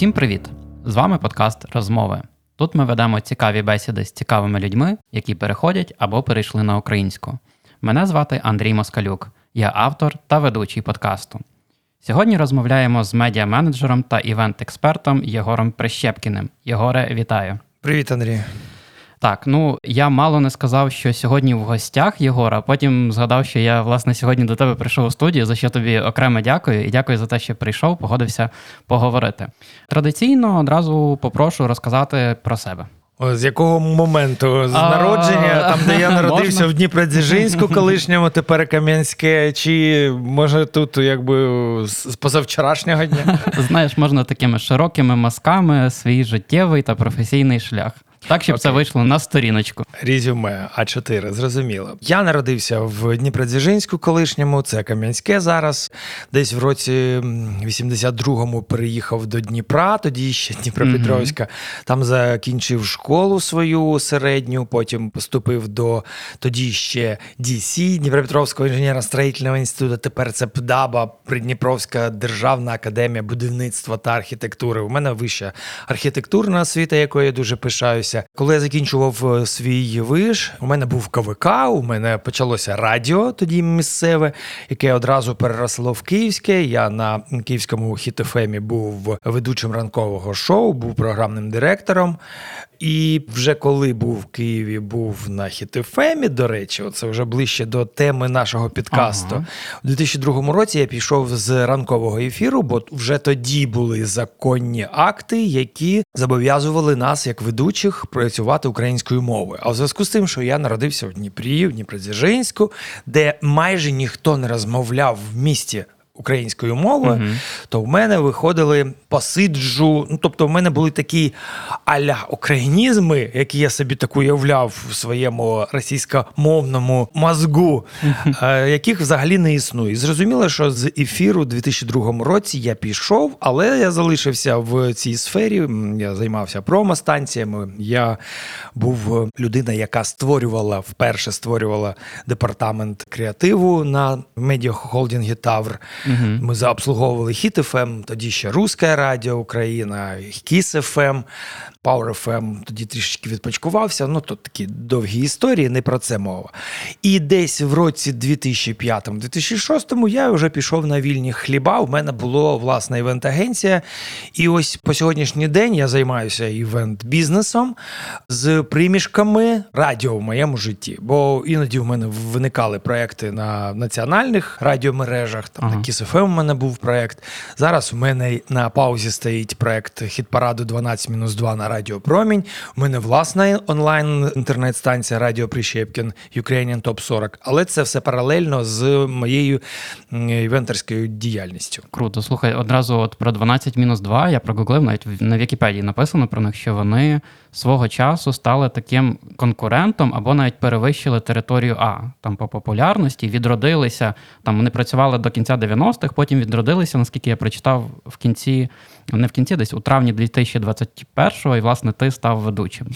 Усім привіт! З вами подкаст Розмови. Тут ми ведемо цікаві бесіди з цікавими людьми, які переходять або перейшли на українську. Мене звати Андрій Москалюк, я автор та ведучий подкасту. Сьогодні розмовляємо з медіа-менеджером та івент-експертом Єгором Прищепкіним. Єгоре, вітаю! Привіт, Андрій. Так, ну я мало не сказав, що сьогодні в гостях Єгора, а потім згадав, що я власне сьогодні до тебе прийшов у студію, за що тобі окремо дякую і дякую за те, що прийшов, погодився поговорити. Традиційно одразу попрошу розказати про себе. З якого моменту? З А, народження, там, де я народився можна? в Дніпродзержинську, колишньому, тепер Кам'янське, чи може тут якби з позавчорашнього дня? Знаєш, можна такими широкими мазками свій життєвий та професійний шлях. Так, щоб це вийшло на сторіночку. Резюме А4, зрозуміло. Я народився в Дніпродзержинську колишньому, це Кам'янське зараз. Десь в році м, 82-му переїхав до Дніпра, тоді ще Дніпропетровська. Там закінчив школу свою середню, потім поступив до тоді ще DC, Дніпропетровського інженерно-строїтельного інституту. Тепер це ПДАБА, Придніпровська державна академія будівництва та архітектури. У мене вища архітектурна освіта, якою я дуже пишаюся. Коли я закінчував е, свій виш, у мене був КВК, у мене почалося радіо тоді місцеве, яке одразу переросло в київське. Я на київському хіт-ФМі був ведучим ранкового шоу, був програмним директором. І вже коли був в Києві, був на хіт-ФМі, до речі, це вже ближче до теми нашого підкасту. Ага. У 2002 році я пішов з ранкового ефіру, бо вже тоді були законні акти, які зобов'язували нас, як ведучих, працювати українською мовою. А в зв'язку з тим, що я народився в Дніпрі, в Дніпродзержинську, де майже ніхто не розмовляв в місті. Українською мовою, Мгм. то в мене виходили посиджу. Ну, тобто, в мене були такі аля українізми, які я собі так уявляв в своєму російськомовному мозгу, е, яких взагалі не існує. І зрозуміло, що з ефіру у 2002 році я пішов, але я залишився в цій сфері. Я займався промо-станціями. Я був е, людина, яка створювала вперше створювала департамент креативу на медіахолдингі Тавр. Ми обслуговували Хіт ФМ, тоді ще Руське Радіо Україна, Kiss FM, Power FM, тоді трішечки відпочкувався. Ну, то такі довгі історії, не про це мова. І десь в році 2005-2006 я вже пішов на вільні хліба. У мене була власна івент-агенція. І ось по сьогоднішній день я займаюся івент-бізнесом з примішками радіо в моєму житті. Бо іноді в мене виникали проекти на національних радіомережах. Там Ага. на Kiss FM у мене був проект. Зараз у мене на паузі стоїть проект хіт-параду 12-2 на Радіо Промінь. У мене власна онлайн інтернет-станція Радіо Прищепкін Ukrainian Top 40. Але це все паралельно з моєю івентерською діяльністю. Круто. Слухай, одразу от про 12 мінус 2 я прогуглив, навіть на Вікіпедії написано про них, що вони свого часу стали таким конкурентом або навіть перевищили територію А. Там по популярності відродилися. Там вони працювали до кінця 90-х, потім відродилися, наскільки я прочитав в кінці, не в кінці, десь у травні 2021-го, і власне ти став ведучим.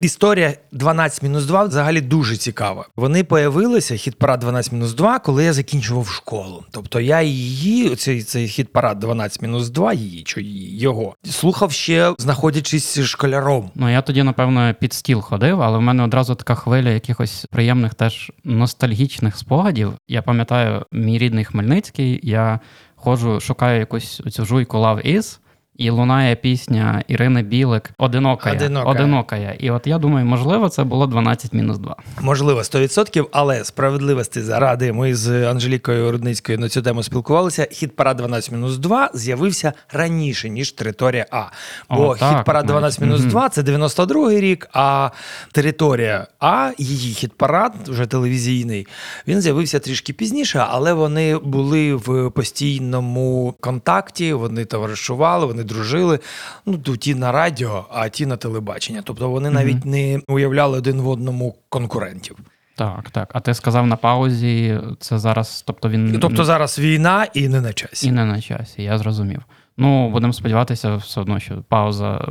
Історія 12-2 взагалі дуже цікава. Вони появилися хіт-парад 12-2, коли я закінчував школу. Тобто я її, цей, цей хіт-парад 12-2, її чи його слухав ще знаходячись школяром. Ну я тоді, напевно, під стіл ходив, але в мене одразу така хвиля якихось приємних теж ностальгічних спогадів. Я пам'ятаю, мій рідний Хмельницький, я ходжу, шукаю якусь цю жуйку Love Is, і лунає пісня Ірини Білик Одинокая. «Одинокая». Одинокая. І от я думаю, можливо, це було 12 мінус 2. Можливо, 100%, але справедливості заради ми з Анжелікою Рудницькою на цю тему спілкувалися. Хіт-парад 12-2 з'явився раніше, ніж територія А. Бо О, так, хіт-парад навіть. 12-2 це 92-й рік, а територія А, її хіт-парад, вже телевізійний, він з'явився трішки пізніше, але вони були в постійному контакті, вони товаришували, вони дружили. Ну, то ті на радіо, а ті на телебачення. Тобто вони навіть не уявляли один в одному конкурентів. Так, так. А ти сказав на паузі, це зараз, тобто він Тобто зараз війна і не на часі. і не на часі, я зрозумів. Ну, будемо сподіватися, все одно, що пауза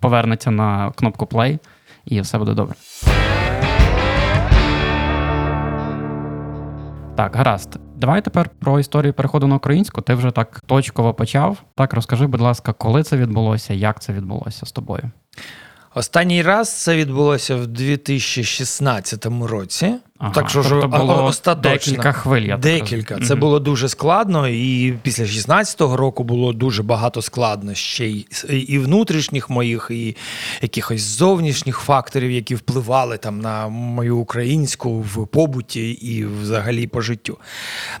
повернеться на кнопку play, і все буде добре. Так, гаразд. Давай тепер про історію переходу на українську. Ти вже так точково почав. Так, розкажи, будь ласка, коли це відбулося, як це відбулося з тобою? Останній раз це відбулося в 2016 році. Ага, так що ж тобто було остаточно. декілька хвиль, я Декілька. розумію. Це Мгм. було дуже складно, і після 16-го року було дуже багато складнощей і внутрішніх моїх, і якихось зовнішніх факторів, які впливали там на мою українську в побуті і взагалі по життю.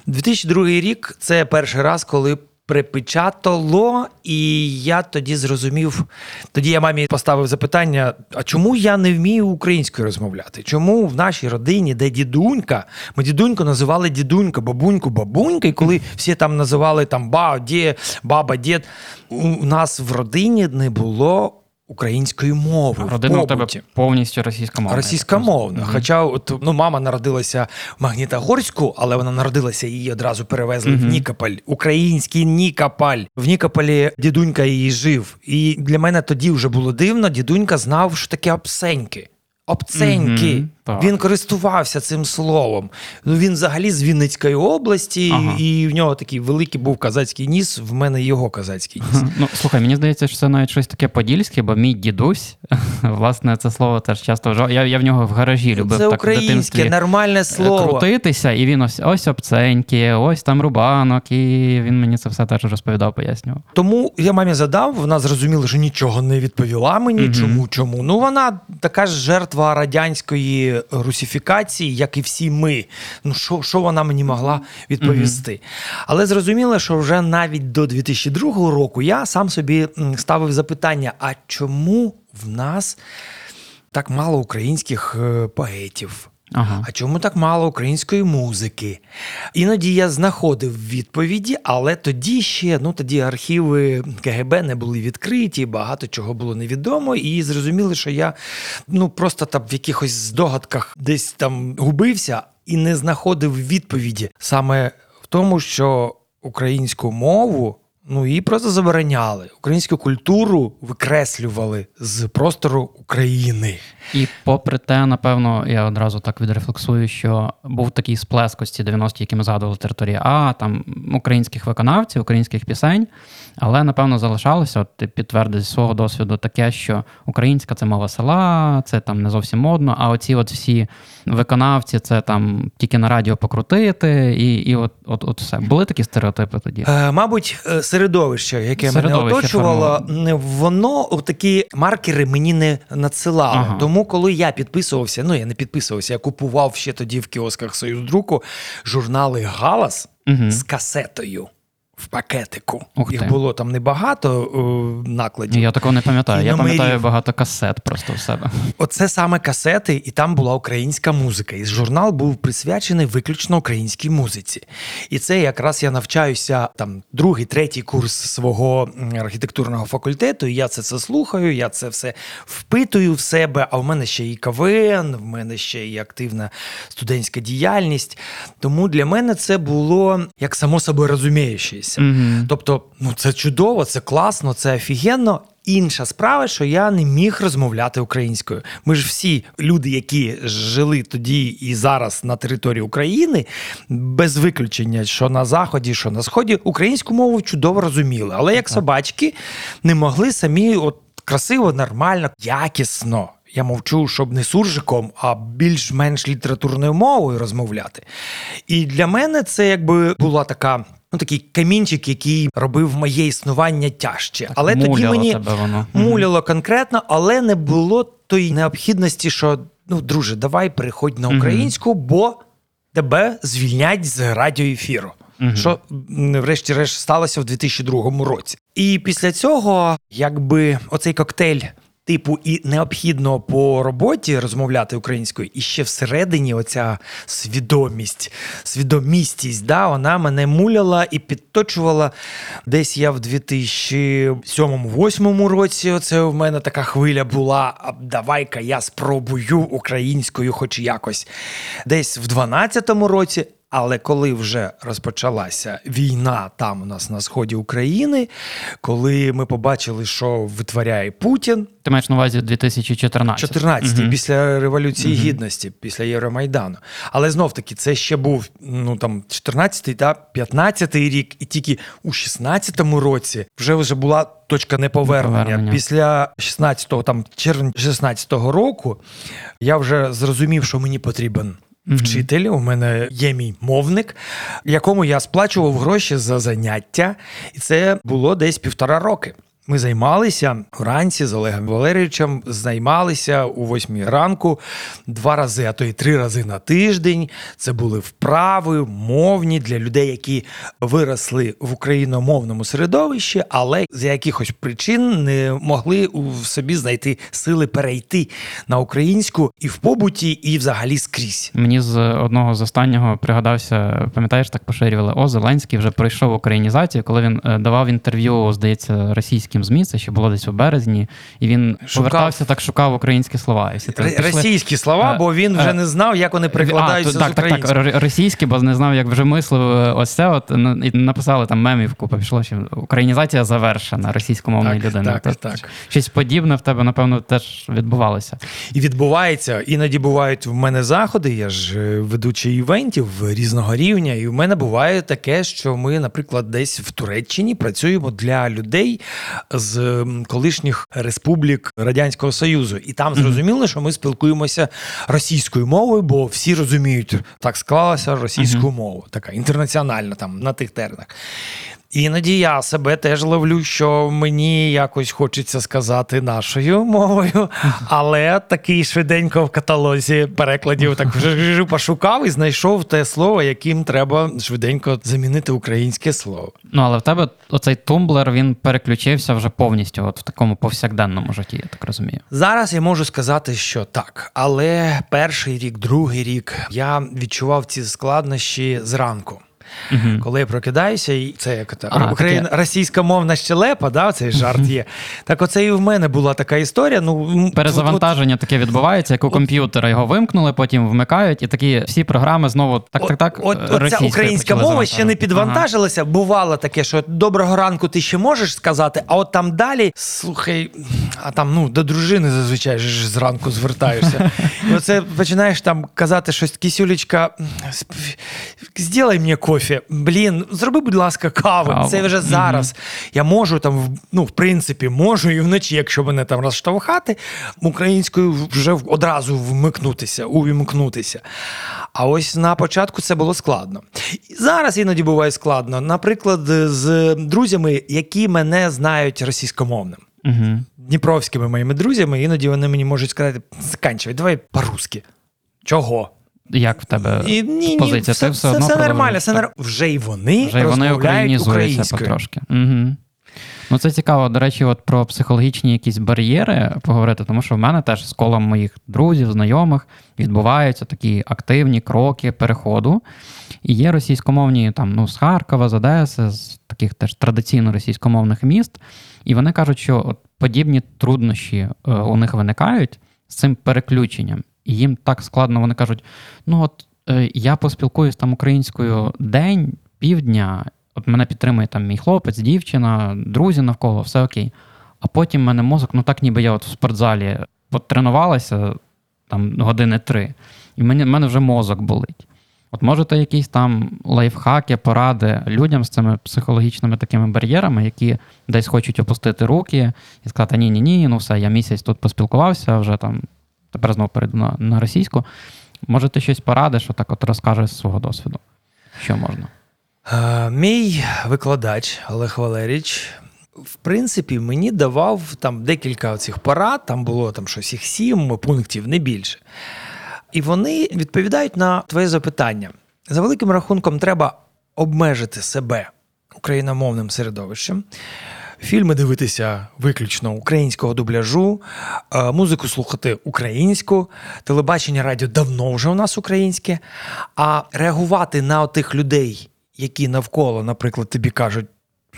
2002 рік це перший раз, коли. Припечатало, і я тоді зрозумів. Тоді я мамі поставив запитання: а чому я не вмію українською розмовляти? Чому в нашій родині, де дідунька, ми дідуньку називали дідунька, бабуньку, бабунька, і коли всі там називали там ба, ді, баба, дід, у нас в родині не було української мови. Родина в тебе повністю російськомовна. Російськомовна. Хоча от, ну, мама народилася в Магнітогорську, але вона народилася її одразу перевезли в Нікополь. Український Нікополь. В Нікополі дідунька її жив. І для мене тоді вже було дивно. Дідунька знав, що таке обсеньки. Обценьки. Мгм, так. Він користувався цим словом. Ну він взагалі з Вінницької області, Ага. і в нього такий великий був казацький ніс. В мене його казацький ніс. Ну, слухай, мені здається, що це навіть щось таке подільське, бо мій дідусь, власне, це слово теж часто вживав. Я, я в нього в гаражі любив Це так в українське дитинстві нормальне е, слово. крутитися, і він ось ось обценьки, ось там рубанок, і він мені це все теж розповідав, пояснював. Тому я мамі задав, вона зрозуміла, що нічого не відповіла мені. Мгм. Чому? Чому? Ну вона така ж жертва радянської русифікації, як і всі ми. Ну що, що вона мені могла відповісти? Але зрозуміло, що вже навіть до 2002 року я сам собі ставив запитання: а чому в нас так мало українських е, поетів? Ага. А чому так мало української музики? Іноді я знаходив відповіді, але тоді ще ну тоді архіви КГБ не були відкриті, багато чого було невідомо, і зрозуміли, що я ну просто там в якихось здогадках десь там губився і не знаходив відповіді саме в тому, що українську мову. Ну і просто забороняли українську культуру викреслювали з простору України. І попри те, напевно, я одразу так відрефлексую, що був такий сплеск ось ці 90-ті, які ми згадували території А, там українських виконавців, українських пісень. Але напевно залишалося, от ти підтвердив свого досвіду таке, що українська це мова села, це там не зовсім модно. А оці от всі виконавці, це там тільки на радіо покрутити, і, і от, от, от все. Були такі стереотипи тоді. Е, мабуть, е, середовище, яке мене оточувало, не- воно такі маркери мені не надсилало. Ага. Тому, коли я підписувався, ну я не підписувався, я купував ще тоді в кіосках Союздруку журнали Галас Угу. з касетою. В пакетику. Ух Їх ти. було там небагато е, накладів. Я такого не пам'ятаю. І Я пам'ятаю багато касет просто в себе. Оце саме касети, і там була українська музика. І журнал був присвячений виключно українській музиці. І це якраз я навчаюся там другий, третій курс свого архітектурного факультету. І я це все слухаю, я це все впитую в себе. А в мене ще і КВН, в мене ще і активна студентська діяльність. Тому для мене це було як само собою розуміючеся. Мгм. Тобто, ну це чудово, це класно, це офігенно. Інша справа, що я не міг розмовляти українською. Ми ж всі люди, які жили тоді і зараз на території України, без виключення, що на заході, що на сході, українську мову чудово розуміли. Але як собачки не могли самі от красиво, нормально, якісно. Я мовчу, щоб не суржиком, а більш-менш літературною мовою розмовляти. І для мене це якби була така. Ну, такий камінчик, який робив моє існування тяжче. але тоді мені тебе воно. Муляло конкретно, але не було тої необхідності, що ну, друже, давай переходь на українську, бо тебе звільнять з радіоефіру. Мгм. Що врешті-решт сталося в 2002 році. І після цього, якби оцей коктейль. Типу, і необхідно по роботі розмовляти українською, і ще всередині оця свідомість, свідомістість, да, вона мене муляла і підточувала. Десь я в 2007-2008 році. Оце в мене така хвиля була. Давай-ка я спробую українською, хоч якось. Десь в 2012 році. Але коли вже розпочалася війна там у нас на сході України, коли ми побачили, що витворяє Путін, Ти маєш на увазі 2014? 14 Мгм. після Революції Гідності, після Євромайдану. Але знов таки, це ще був ну там 14 та 15 рік, і тільки у 16-му році вже вже була точка неповернення. Неповернення. Після 16-го, там червень 16-го року, я вже зрозумів, що мені потрібен. Вчитель, у мене є мій мовник, якому я сплачував гроші за заняття, і це було десь півтора роки. Ми займалися вранці з Олегом Валерійовичем, займалися у восьмій ранку два рази, а то й три рази на тиждень. Це були вправи мовні для людей, які виросли в україномовному середовищі, але з якихось причин не могли у собі знайти сили перейти на українську і в побуті, і взагалі скрізь. Мені з одного з останнього пригадався, пам'ятаєш, так поширювали. О, Зеленський вже пройшов українізацію, коли він е, давав інтерв'ю, здається, російським ЗМІ, це ще було десь у березні, і він Шукав. повертався так, шукав українські слова. І всі так Р- пішли. Російські слова, Е, бо він вже е, не знав, як вони А, перекладаються то- з так, так, так, російські, бо не знав, як вже мислив е, ось це. От і написали там мемівку, пішло, що українізація завершена російськомовної Так, людини. так, То так. Щось подібне в тебе, напевно, теж відбувалося. І відбувається, іноді бувають в мене заходи. Я ж е, ведучий івентів різного рівня, і в мене буває таке, що ми, наприклад, десь в Туреччині працюємо для людей з колишніх республік Радянського Союзу. І там зрозуміло, що ми спілкуємося російською мовою, бо всі розуміють, так склалася російську мову, така інтернаціональна там на тих теренах. Іноді я себе теж ловлю, що мені якось хочеться сказати нашою мовою, але такий швиденько в каталозі перекладів так вже пошукав і знайшов те слово, яким треба швиденько замінити українське слово. Ну, але в тебе оцей тумблер він переключився вже повністю от в такому повсякденному житті, я так розумію. Зараз я можу сказати, що так, але перший рік, другий рік я відчував ці складнощі зранку. Коли я прокидаюся, і це як це, А, Україна, таке. російська мовна щелепа, да, цей жарт є. Так оце і в мене була така історія. Ну, м, от- Перезавантаження таке відбувається, як у комп'ютера його вимкнули, потім вмикають, і такі всі програми знову так, так, так. От, е, от ця українська мова ще не підвантажилася. Бувало таке, що доброго ранку ти ще можеш сказати, а от там далі, слухай, а там ну до дружини зазвичай ж зранку звертаєшся. І оце починаєш там казати щось, кисюлечка, зділай мені кофе. Блін, зроби, будь ласка, каву. Каву. Це вже зараз. Я можу там, ну, в принципі, можу і вночі, якщо мене там розштовхати, українською вже одразу вмикнутися, увімкнутися. А ось на початку це було складно. І Зараз іноді буває складно. Наприклад, з друзями, які мене знають російськомовним. Мгм. Дніпровськими моїми друзями, іноді вони мені можуть сказати: заканчивай, давай по-русски. Чого? Як в тебе І, ні, ні, позиція? все, Ти все, все, одно все нормально, все нар... вже й вони Вже й вони українізуються потрошки. Угу. Ну, це цікаво, до речі, от про психологічні якісь бар'єри поговорити, тому що в мене теж з колом моїх друзів, знайомих відбуваються такі активні кроки переходу. І є російськомовні там, ну, з Харкова, з Одеси, з таких теж традиційно російськомовних міст. І вони кажуть, що от подібні труднощі е, у них виникають з цим переключенням. І їм так складно, вони кажуть: ну от е, я поспілкуюсь там українською день, півдня, от мене підтримує там мій хлопець, дівчина, друзі навколо, все окей. А потім в мене мозок, ну так ніби я от в спортзалі от тренувалася там години три, і мені, в мене вже мозок болить. От можете якісь там лайфхаки, поради людям з цими психологічними такими бар'єрами, які десь хочуть опустити руки і сказати: ні, ні, ні, ну все, я місяць тут поспілкувався, вже там тепер знову перейду на, на російську. Може, ти щось порадиш, отак от розкажеш з свого досвіду. Що можна? Е, Мій викладач Олег Валерійович, в принципі, мені давав там декілька цих порад, там було там щось їх сім пунктів, не більше. І вони відповідають на твоє запитання. За великим рахунком, треба обмежити себе україномовним середовищем. Фільми дивитися виключно українського дубляжу, е, музику слухати українську, телебачення радіо давно вже у нас українське. А реагувати на тих людей, які навколо, наприклад, тобі кажуть: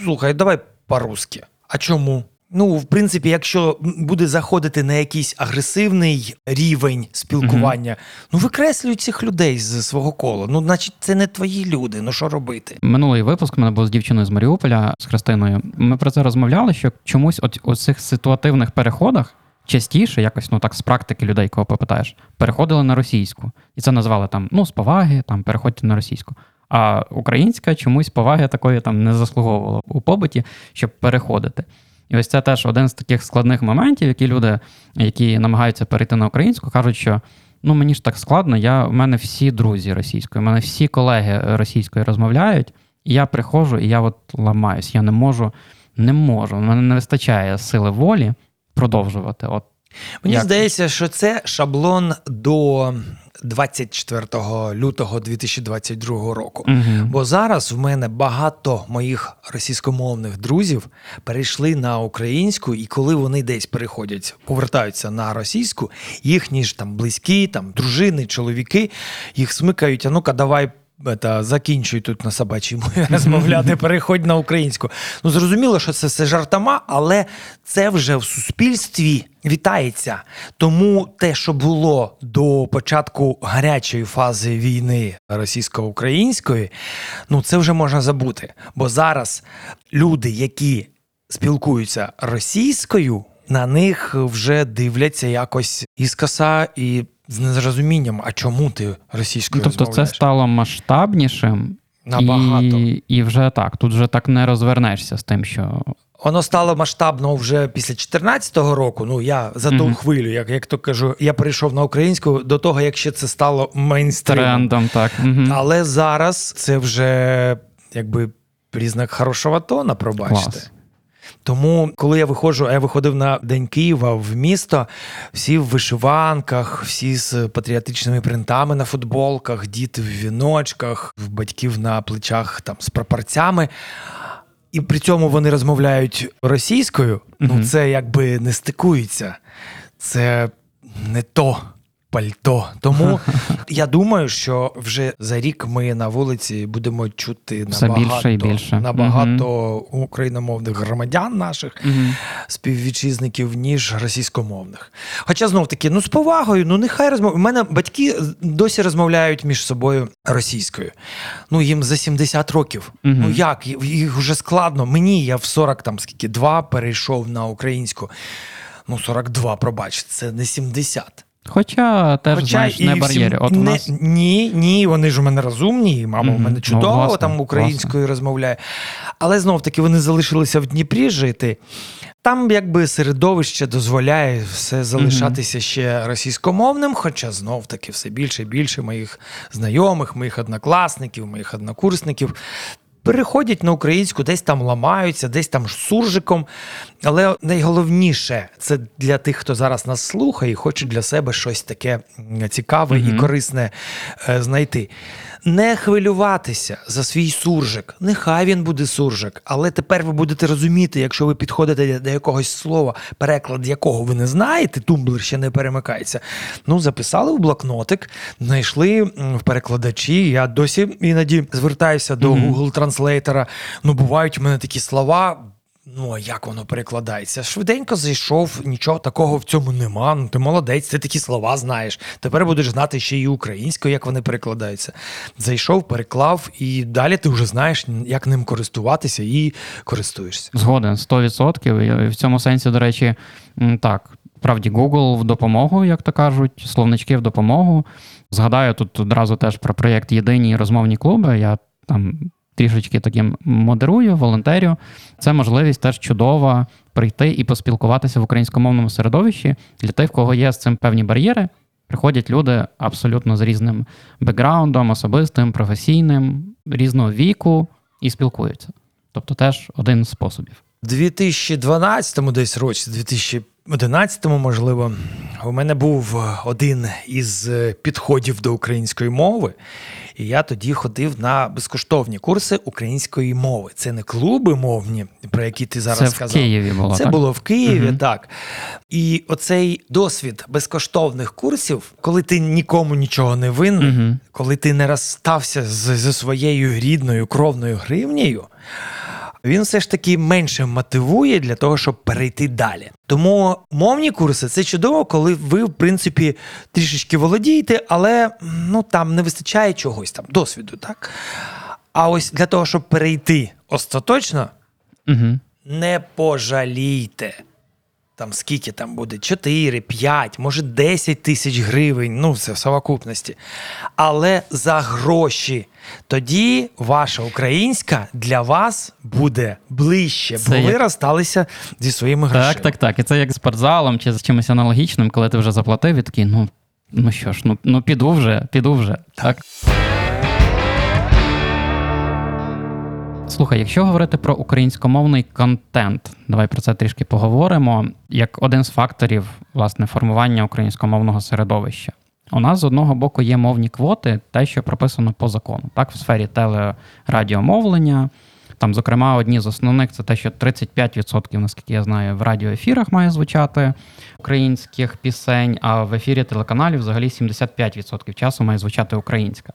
слухай, давай по-русски. А чому? Ну, в принципі, якщо буде заходити на якийсь агресивний рівень спілкування, ну викреслюй цих людей з свого кола. Ну, значить, це не твої люди. Ну що робити? Минулий випуск у мене був з дівчиною з Маріуполя з Христиною. Ми про це розмовляли, що чомусь от у цих ситуативних переходах частіше, якось ну так з практики людей, кого попитаєш, переходили на російську. І це назвали там ну з поваги, там переходьте на російську. А українська чомусь поваги такої там не заслуговувала у побуті, щоб переходити. І ось це теж один з таких складних моментів, які люди, які намагаються перейти на українську, кажуть, що ну мені ж так складно, я, в мене всі друзі російської, в мене всі колеги російської розмовляють, і я приходжу, і я от ламаюсь. Я не можу, не можу. В мене не вистачає сили волі продовжувати. От Мені Як? здається, що це шаблон до 24 лютого 2022 року. угу. Бо зараз в мене багато моїх російськомовних друзів перейшли на українську, і коли вони десь переходять, повертаються на російську, їхні ж там близькі, там дружини, чоловіки їх смикають. А ну-ка, давай. Та закінчуй тут на собачій мові розмовляти, переходь на українську. Ну зрозуміло, що це все жартома, але це вже в суспільстві вітається. Тому те, що було до початку гарячої фази війни російсько-української, ну це вже можна забути. Бо зараз люди, які спілкуються російською, на них вже дивляться якось іскоса і з незрозумінням, а чому ти російською Тобто це стало масштабнішим. Набагато. І, і вже так, тут вже так не розвернешся з тим, що Воно стало масштабно вже після 2014 року. Ну я за ту Мгм. хвилю, як, як то кажу, я перейшов на українську до того, як ще це стало мейнстрімом. трендом, так. Угу. Але зараз це вже якби признак хорошого тона, пробачте. Клас. Тому, коли я виходжу, а я виходив на День Києва в місто, всі в вишиванках, всі з патріотичними принтами на футболках, діти в віночках, в батьків на плечах там з прапорцями. І при цьому вони розмовляють російською. Ну, це якби не стикується. Це не то пальто. Тому я думаю, що вже за рік ми на вулиці будемо чути набагато, більше і більше. набагато україномовних громадян наших Угу. співвітчизників, ніж російськомовних. Хоча знов таки, ну з повагою, ну нехай розмовляють. У мене батьки досі розмовляють між собою російською. Ну їм за 70 років. Мгм. Ну як їх вже складно. Мені я в 40 там скільки два перейшов на українську. Ну 42, пробач, це не 70. Хоча теж знаєш, не бар'єри. От у нас Ні, ні, вони ж у мене розумні, і мама у Мгм. мене Ну, чудово власне, там українською розмовляє. Але знов таки вони залишилися в Дніпрі жити. Там якби середовище дозволяє все залишатися ще російськомовним, хоча знов таки все більше і більше моїх знайомих, моїх однокласників, моїх однокурсників. Переходять на українську, десь там ламаються, десь там суржиком. Але найголовніше це для тих, хто зараз нас слухає і хоче для себе щось таке цікаве і корисне е, знайти. Не хвилюватися за свій суржик. Нехай він буде суржик, але тепер ви будете розуміти, якщо ви підходите до якогось слова, переклад якого ви не знаєте, тумблер ще не перемикається. Ну, записали в блокнотик, знайшли в перекладачі. Я досі іноді звертаюся до Мгм. Google транслейтера. Ну, бувають у мене такі слова. Ну, а як воно перекладається? Швиденько зайшов, нічого такого в цьому нема. Ну, ти молодець, ти такі слова знаєш. Тепер будеш знати ще й українською, як вони перекладаються. Зайшов, переклав, і далі ти вже знаєш, як ним користуватися, і користуєшся. згоден 100%. І в цьому сенсі, до речі, так. Справді, Google в допомогу, як то кажуть, словнички в допомогу. Згадаю тут одразу теж про проєкт Єдині розмовні клуби. Я там трішечки таким модерую, волонтерю. Це можливість теж чудова прийти і поспілкуватися в українськомовному середовищі для тих, в кого є з цим певні бар'єри. Приходять люди абсолютно з різним бекграундом, особистим, професійним, різного віку і спілкуються. Тобто теж один з способів. У 2012 десь році, 2011, можливо, у мене був один із е, підходів до української мови. І я тоді ходив на безкоштовні курси української мови. Це не клуби мовні, про які ти зараз Це в. Києві було. Це так? було в Києві, Мгм. так. І оцей досвід безкоштовних курсів, коли ти нікому нічого не винен, Мгм. коли ти не розстався зі своєю рідною кровною гривнею, він все ж таки менше мотивує для того, щоб перейти далі. Тому мовні курси це чудово, коли ви, в принципі, трішечки володієте, але ну там не вистачає чогось там, досвіду, так? А ось для того, щоб перейти остаточно, Угу. не пожалійте. Там скільки там буде? 4, 5, може 10 тисяч гривень, ну все в совокупності. Але за гроші. Тоді ваша українська для вас буде ближче, Це бо ви як- розсталися зі своїми грошима. Так, так, так. І це як з спортзалом чи з чимось аналогічним, коли ти вже заплатив і такий, ну, ну що ж, ну, ну піду вже, піду вже. Так. Слухай, якщо говорити про українськомовний контент, давай про це трішки поговоримо. Як один з факторів власне формування українськомовного середовища. У нас з одного боку є мовні квоти, те, що прописано по закону, так, в сфері телерадіомовлення. Там, зокрема, одні з основних це те, що 35%, наскільки я знаю, в радіоефірах має звучати українських пісень, а в ефірі телеканалів взагалі 75% часу має звучати українська.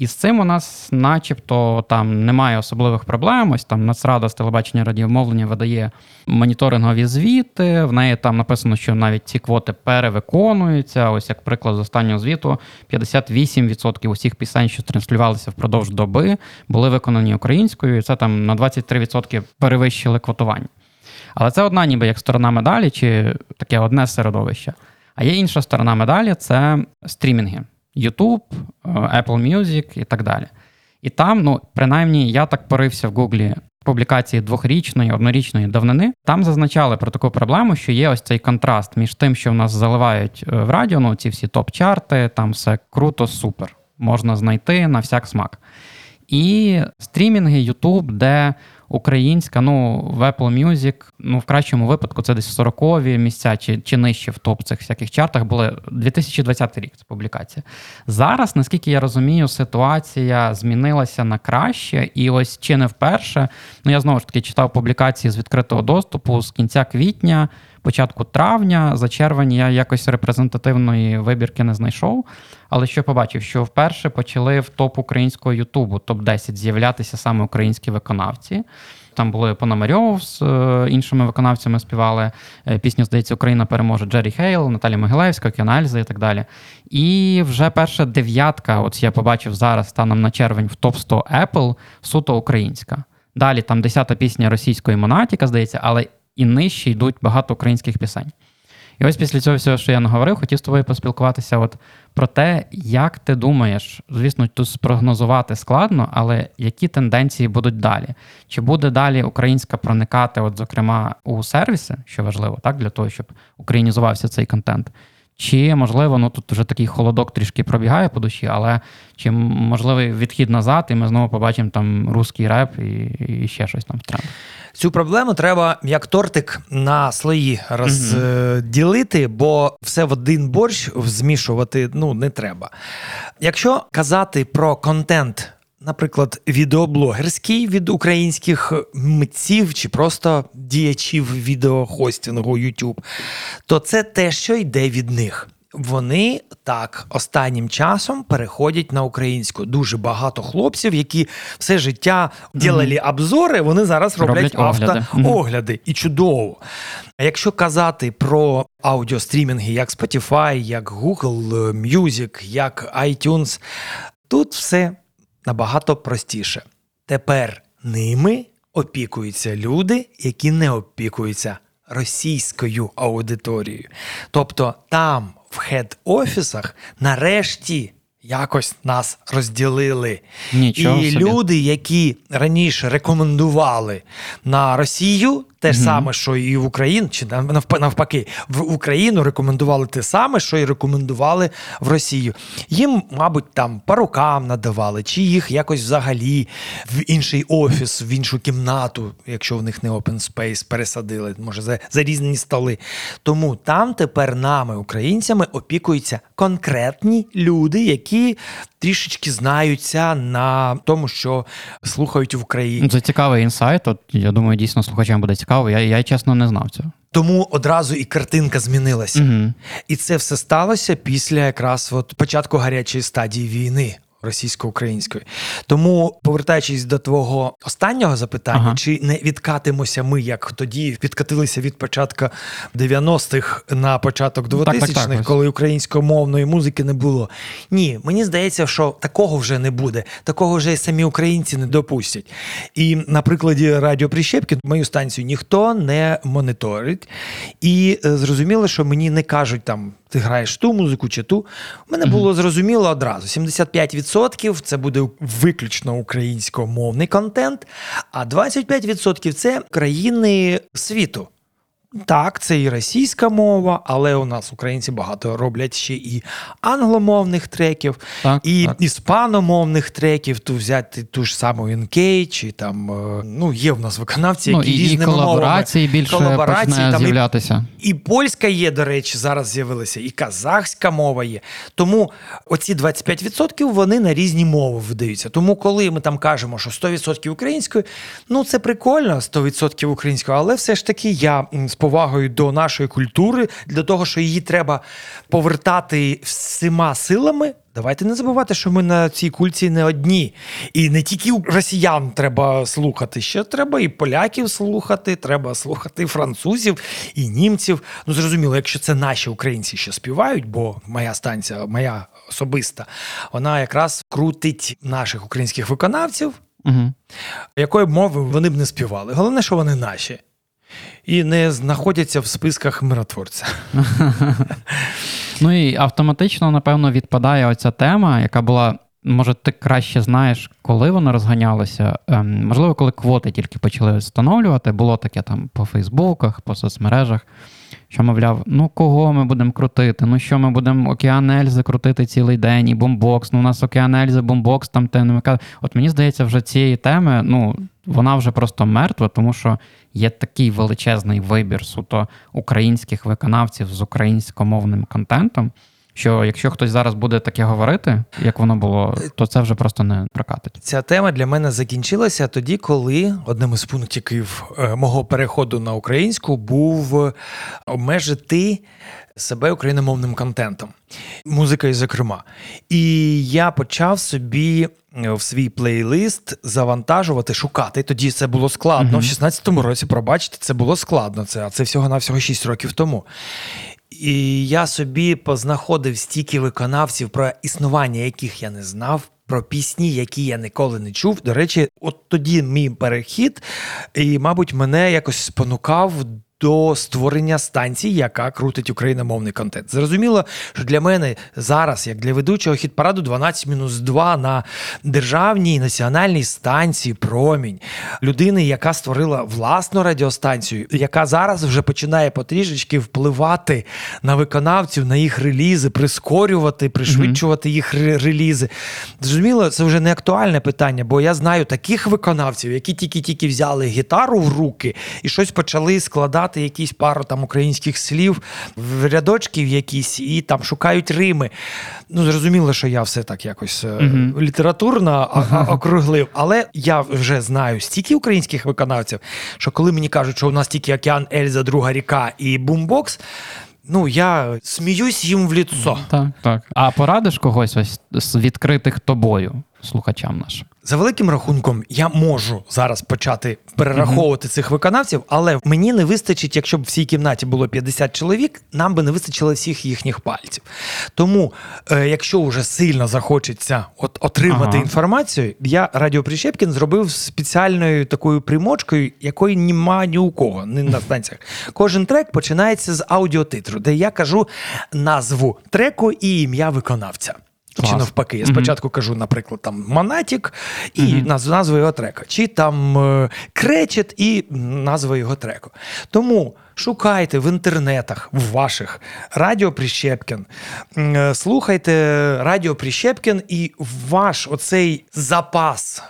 І з цим у нас, начебто, там немає особливих проблем. Ось там Нацрада з телебачення радіомовлення видає моніторингові звіти. В неї там написано, що навіть ці квоти перевиконуються. Ось як приклад з останнього звіту: 58% усіх пісень, що транслювалися впродовж доби, були виконані українською, і це там на 23% перевищили квотування. Але це одна, ніби як сторона медалі, чи таке одне середовище. А є інша сторона медалі це стрімінги. YouTube, е, Apple Music і так далі. І там, ну, принаймні, я так порився в Гуглі публікації двохрічної, однорічної давнини. Там зазначали про таку проблему, що є ось цей контраст між тим, що в нас заливають е, в радіо, ну ці всі топ-чарти, там все круто, супер. Можна знайти на всяк смак. І стрімінги, YouTube, де українська, ну, в Apple Music, ну, в кращому випадку, це десь 40-ві місця чи, чи нижче в топ цих всяких чартах були 2020 рік. Це публікація. Зараз, наскільки я розумію, ситуація змінилася на краще, і ось чи не вперше. Ну, я знову ж таки читав публікації з відкритого доступу з кінця квітня. Початку травня, за червень я якось репрезентативної вибірки не знайшов. Але що побачив, що вперше почали в топ українського Ютубу, топ-10 з'являтися саме українські виконавці. Там були Пономарьов з е, іншими виконавцями співали е, пісню, здається, Україна переможе Джері Хейл, Наталя Могилевська, Кіана Ельза і так далі. І вже перша дев'ятка, от я побачив зараз станом на червень в топ 100 Apple, суто українська. Далі там десята пісня російської Монатіка, здається, але і нижче йдуть багато українських пісень. І ось після цього всього, що я наговорив, хотів з тобою поспілкуватися от про те, як ти думаєш, звісно, тут спрогнозувати складно, але які тенденції будуть далі? Чи буде далі українська проникати, от, зокрема, у сервіси, що важливо, так, для того, щоб українізувався цей контент? Чи можливо, ну тут вже такий холодок трішки пробігає по душі, але чи можливий відхід назад, і ми знову побачимо там русський реп і, і ще щось там в трендах? Цю проблему треба як тортик на слої розділити, бо все в один борщ змішувати ну, не треба. Якщо казати про контент. Наприклад, відеоблогерський від українських митців чи просто діячів відеохостінгу YouTube, то це те, що йде від них. Вони так останнім часом переходять на українську. Дуже багато хлопців, які все життя ділили обзори, вони зараз роблять, Роблять огляди. Мгм. автоогляди. І чудово. А якщо казати про аудіострімінги, як Spotify, як Google Music, як iTunes, тут все набагато простіше. Тепер ними опікуються люди, які не опікуються російською аудиторією. Тобто там, в хед-офісах, нарешті якось нас розділили. Нічого І собі. люди, які раніше рекомендували на Росію, те ж саме, що і в Україну, чи навп- навпаки, в Україну рекомендували те саме, що і рекомендували в Росію. Їм, мабуть, там по рукам надавали, чи їх якось взагалі в інший офіс, в іншу кімнату, якщо в них не open space, пересадили, може, за, за різні столи. Тому там тепер нами, українцями, опікуються конкретні люди, які трішечки знаються на тому, що слухають в Україні. Ну, Це цікавий інсайт. От я думаю, дійсно слухачам буде цікаво. Я, я чесно не знав цього. Тому одразу і картинка змінилася. Угу. І це все сталося після якраз от початку гарячої стадії війни. Російсько-української. Тому, повертаючись до твого останнього запитання, Ага. чи не відкатимося ми, як тоді відкатилися від початку 90-х на початок Ну, 2000-х, так, так, ось. коли українськомовної музики не було? Ні, мені здається, що такого вже не буде. Такого вже і самі українці не допустять. І на прикладі Радіо Прищепки мою станцію ніхто не моніторить. І е, зрозуміло, що мені не кажуть там. Ти граєш ту музику чи ту. У мене було зрозуміло одразу: 75% це буде виключно українськомовний контент, а 25% це країни світу. Так, це і російська мова, але у нас українці багато роблять ще і англомовних треків, Так, і так. іспаномовних треків, ту взяти ту ж саму NK, чи там е, ну є в нас виконавці, Ну, які і, і різними колаборації мовами. більше Колаборації, там і з'являтися. і польська є, до речі, зараз з'явилася, і казахська мова є. Тому оці 25% вони на різні мови видаються. Тому, коли ми там кажемо, що 100% українською, ну це прикольно, 100% українською, але все ж таки я повагою до нашої культури, для того, що її треба повертати всіма силами. Давайте не забувати, що ми на цій кульці не одні. І не тільки росіян треба слухати, ще треба і поляків слухати, треба слухати і французів, і німців. Ну, зрозуміло, якщо це наші українці ще співають, бо моя станція, моя особиста, вона якраз крутить наших українських виконавців, Угу. якої б мови вони б не співали. Головне, що вони наші. І не знаходяться в списках миротворця. Ну і автоматично, напевно, відпадає оця тема, яка була. Може, ти краще знаєш, коли воно розганялося? Ем, можливо, коли квоти тільки почали встановлювати, було таке там по Фейсбуках, по соцмережах, що, мовляв, ну кого ми будемо крутити? Ну що ми будемо океан Ельзи крутити цілий день, і бомбокс. Ну, у нас океан Ельзи, бомбокс, там те не От мені здається, вже цієї теми, ну, вона вже просто мертва, тому що є такий величезний вибір суто українських виконавців з українськомовним контентом. Що якщо хтось зараз буде таке говорити, як воно було, то це вже просто не прокатить. Ця тема для мене закінчилася тоді, коли одним із пунктів е, мого переходу на українську був е, обмежити себе україномовним контентом, музикою, зокрема. І я почав собі е, в свій плейлист завантажувати, шукати. Тоді це було складно. В 16-му році, пробачте, це було складно. Це, а це всього-навсього 6 років тому. І я собі познаходив стільки виконавців, про існування яких я не знав. Про пісні, які я ніколи не чув. До речі, от тоді мій перехід, і, мабуть, мене якось спонукав до створення станції, яка крутить україномовний контент. Зрозуміло, що для мене зараз, як для ведучого хіт-параду 12-2 на державній національній станції Промінь, людини, яка створила власну радіостанцію, яка зараз вже починає потрішечки впливати на виконавців, на їх релізи, прискорювати, пришвидшувати їх релізи. Зрозуміло, це вже не актуальне питання, бо я знаю таких виконавців, які тільки-тільки взяли гітару в руки і щось почали складати якісь пару там українських слів в рядочків якісь і там шукають рими. Ну, зрозуміло, що я все так якось е, літературно а- округлив, але я вже знаю стільки українських виконавців, що коли мені кажуть, що у нас тільки океан Ельза, друга ріка і бумбокс. Ну, я сміюсь їм в ліцо. Так, так. А порадиш когось ось з відкритих тобою, слухачам нашим? За великим рахунком, я можу зараз почати перераховувати цих виконавців, але мені не вистачить, якщо б в цій кімнаті було 50 чоловік, нам би не вистачило всіх їхніх пальців. Тому, е, якщо вже сильно захочеться от, отримати Ага. інформацію, я Радіо Прищепкін зробив спеціальною такою примочкою, якої нема ні у кого, не на станціях. Кожен трек починається з аудіотитру, де я кажу назву треку і ім'я виконавця. Чи навпаки, я спочатку кажу, наприклад, там Монатік і наз- назва його трека, чи там е, Кречет і назва його треку. Тому шукайте в інтернетах, в ваших Радіо Прищепкін, е, слухайте Радіо Прищепкін, і ваш оцей запас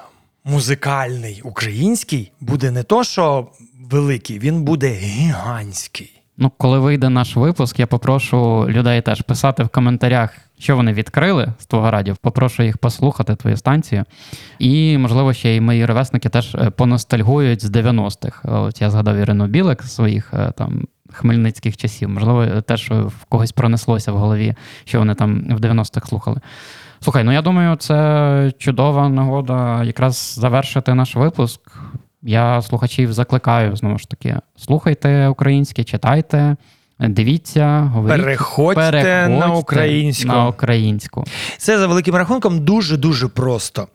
музикальний український буде не то, що великий, він буде гігантський. Ну, коли вийде наш випуск, я попрошу людей теж писати в коментарях, що вони відкрили з твого радіо. Попрошу їх послухати твою станцію. І, можливо, ще й мої ровесники теж е, поностальгують з 90-х. От я згадав Ірину Білик своїх е, там. Хмельницьких часів, можливо, теж в когось пронеслося в голові, що вони там в 90-х слухали. Слухай, ну я думаю, це чудова нагода якраз завершити наш випуск. Я слухачів закликаю знову ж таки: слухайте українське, читайте, дивіться, говоріть. Переходьте, переходьте на українську. На українську. Це за великим рахунком дуже-дуже просто.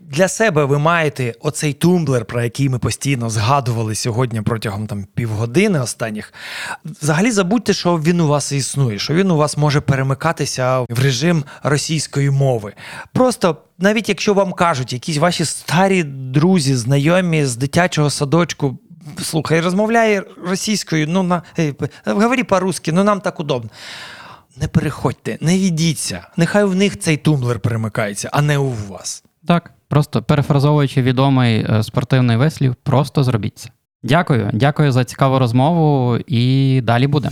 Для себе ви маєте оцей тумблер, про який ми постійно згадували сьогодні протягом там півгодини останніх. Взагалі забудьте, що він у вас існує, що він у вас може перемикатися в режим російської мови. Просто. Навіть якщо вам кажуть якісь ваші старі друзі, знайомі з дитячого садочку, слухай, розмовляє російською, ну на говорі говори по-русски, ну нам так удобно. Не переходьте, не відіться. Нехай в них цей тумблер перемикається, а не у вас. Так, просто перефразовуючи відомий е, спортивний вислів, просто зробіть це. Дякую, дякую за цікаву розмову і далі буде.